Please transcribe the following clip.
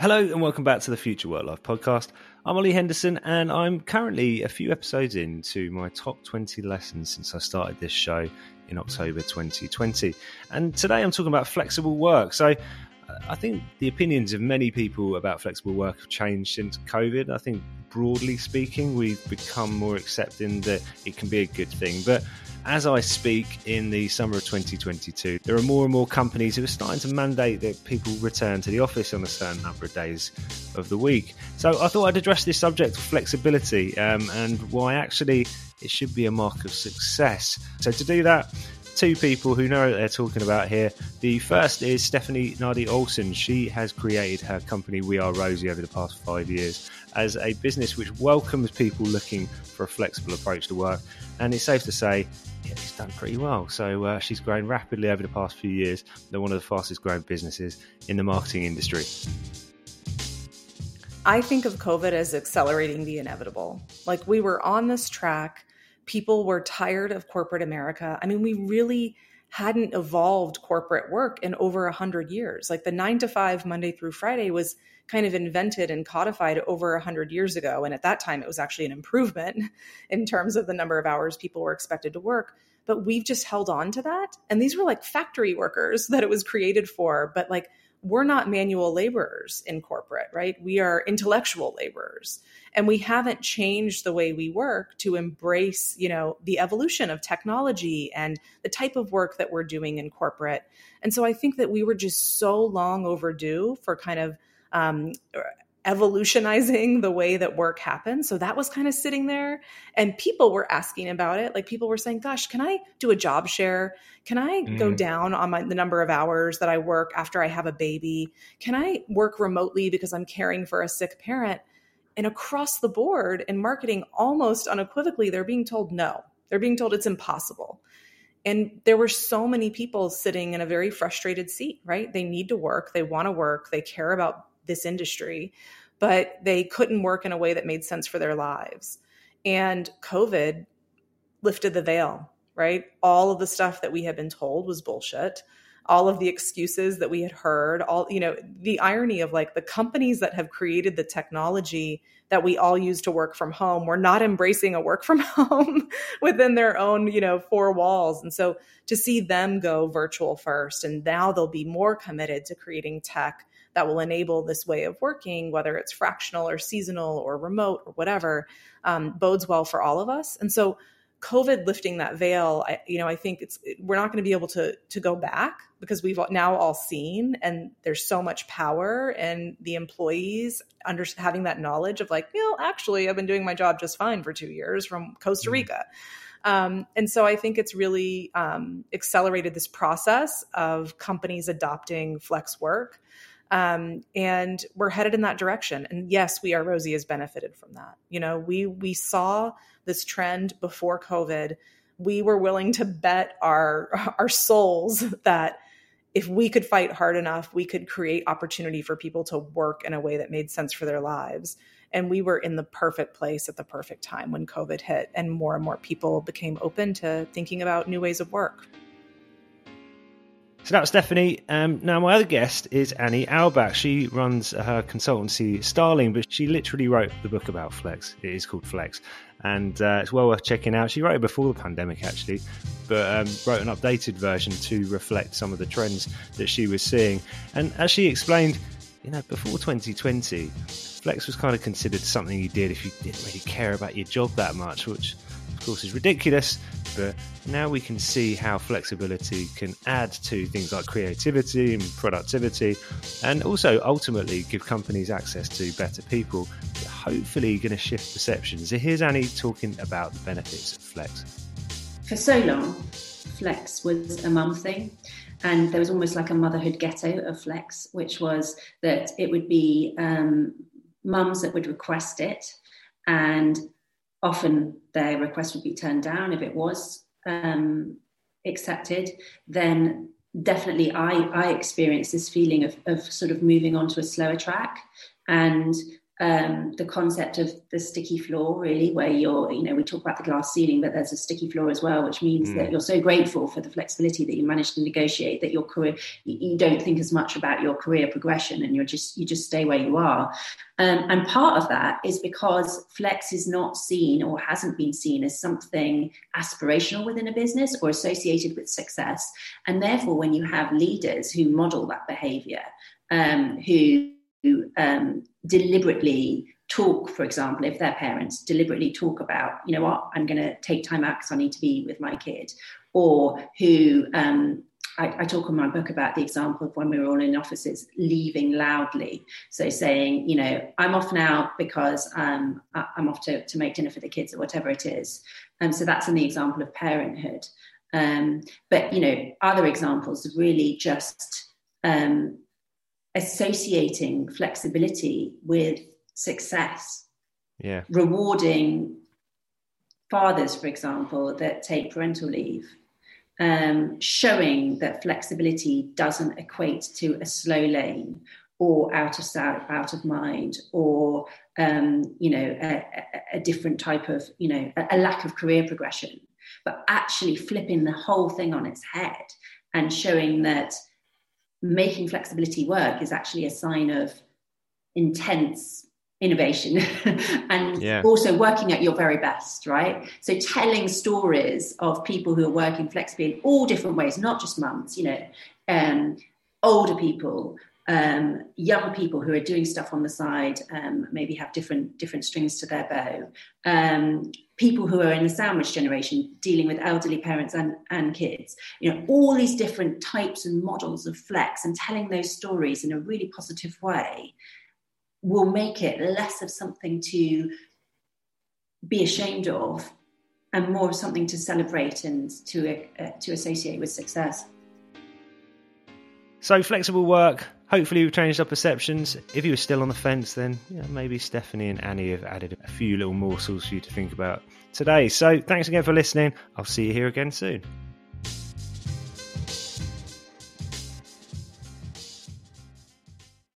Hello and welcome back to the Future Work Life podcast. I'm Ollie Henderson and I'm currently a few episodes into my top 20 lessons since I started this show in October 2020. And today I'm talking about flexible work. So I think the opinions of many people about flexible work have changed since COVID. I think broadly speaking, we've become more accepting that it can be a good thing. But as I speak in the summer of 2022, there are more and more companies who are starting to mandate that people return to the office on a certain number of days of the week. So I thought I'd address this subject of flexibility um, and why actually it should be a mark of success. So to do that, two people who know what they're talking about here. The first is Stephanie Nadi Olson. She has created her company We Are Rosie over the past five years as a business which welcomes people looking for a flexible approach to work. And it's safe to say yeah, it's done pretty well. So uh, she's grown rapidly over the past few years. They're one of the fastest growing businesses in the marketing industry. I think of COVID as accelerating the inevitable. Like we were on this track, people were tired of corporate America. I mean, we really hadn't evolved corporate work in over a hundred years. Like the nine to five Monday through Friday was kind of invented and codified over a hundred years ago. And at that time, it was actually an improvement in terms of the number of hours people were expected to work. But we've just held on to that. And these were like factory workers that it was created for. But like, we're not manual laborers in corporate, right? We are intellectual laborers. And we haven't changed the way we work to embrace, you know, the evolution of technology and the type of work that we're doing in corporate. And so I think that we were just so long overdue for kind of um, evolutionizing the way that work happens. So that was kind of sitting there. And people were asking about it. Like people were saying, gosh, can I do a job share? Can I mm. go down on my, the number of hours that I work after I have a baby? Can I work remotely because I'm caring for a sick parent? And across the board in marketing, almost unequivocally, they're being told no. They're being told it's impossible. And there were so many people sitting in a very frustrated seat, right? They need to work, they want to work, they care about this industry, but they couldn't work in a way that made sense for their lives. And COVID lifted the veil, right? All of the stuff that we had been told was bullshit. All of the excuses that we had heard, all, you know, the irony of like the companies that have created the technology that we all use to work from home were not embracing a work from home within their own, you know, four walls. And so to see them go virtual first and now they'll be more committed to creating tech that will enable this way of working, whether it's fractional or seasonal or remote or whatever, um, bodes well for all of us. And so, COVID lifting that veil, I, you know, I think it's we're not going to be able to to go back because we've now all seen, and there's so much power and the employees under having that knowledge of like, you know, actually, I've been doing my job just fine for two years from Costa mm-hmm. Rica. Um, and so I think it's really um, accelerated this process of companies adopting flex work. Um, and we're headed in that direction. And yes, we are Rosie has benefited from that. You know, we we saw this trend before COVID. We were willing to bet our our souls that if we could fight hard enough, we could create opportunity for people to work in a way that made sense for their lives. And we were in the perfect place at the perfect time when COVID hit, and more and more people became open to thinking about new ways of work. So that was Stephanie. Um, now, my other guest is Annie Auerbach. She runs her consultancy, Starling, but she literally wrote the book about Flex. It is called Flex, and uh, it's well worth checking out. She wrote it before the pandemic, actually, but um, wrote an updated version to reflect some of the trends that she was seeing. And as she explained, you know, before 2020, Flex was kind of considered something you did if you didn't really care about your job that much, which of course, is ridiculous, but now we can see how flexibility can add to things like creativity and productivity, and also ultimately give companies access to better people, hopefully going to shift perceptions. So here's Annie talking about the benefits of flex. For so long, flex was a mum thing. And there was almost like a motherhood ghetto of flex, which was that it would be um, mums that would request it and often their request would be turned down if it was um, accepted then definitely I, I experienced this feeling of, of sort of moving on to a slower track. And um, the concept of the sticky floor, really, where you're, you know, we talk about the glass ceiling, but there's a sticky floor as well, which means mm. that you're so grateful for the flexibility that you managed to negotiate that your career, you, you, don't think as much about your career progression and you're just, you just stay where you are. Um, and part of that is because flex is not seen or hasn't been seen as something aspirational within a business or associated with success. And therefore, when you have leaders who model that behavior, um, who um, deliberately talk, for example, if their parents deliberately talk about, you know what, I'm going to take time out because I need to be with my kid, or who um, I, I, talk in my book about the example of when we were all in offices leaving loudly. So saying, you know, I'm off now because um, I, am off to, to make dinner for the kids or whatever it is. And um, so that's in the example of parenthood. Um, but, you know, other examples really just um, associating flexibility with success. Yeah. Rewarding fathers, for example, that take parental leave. Um, showing that flexibility doesn't equate to a slow lane or out of sight, out of mind, or um, you know a, a, different type of you know a, a lack of career progression, but actually flipping the whole thing on its head and showing that making flexibility work is actually a sign of intense innovation and yeah. also working at your very best, right? So telling stories of people who are working flexibly in all different ways, not just mums, you know, um, older people, um, young people who are doing stuff on the side, um, maybe have different different strings to their bow. Um, people who are in the sandwich generation, dealing with elderly parents and, and kids. You know, all these different types and models of flex, and telling those stories in a really positive way will make it less of something to be ashamed of, and more of something to celebrate and to uh, to associate with success. So flexible work. Hopefully, we've changed our perceptions. If you were still on the fence, then yeah, maybe Stephanie and Annie have added a few little morsels for you to think about today. So, thanks again for listening. I'll see you here again soon.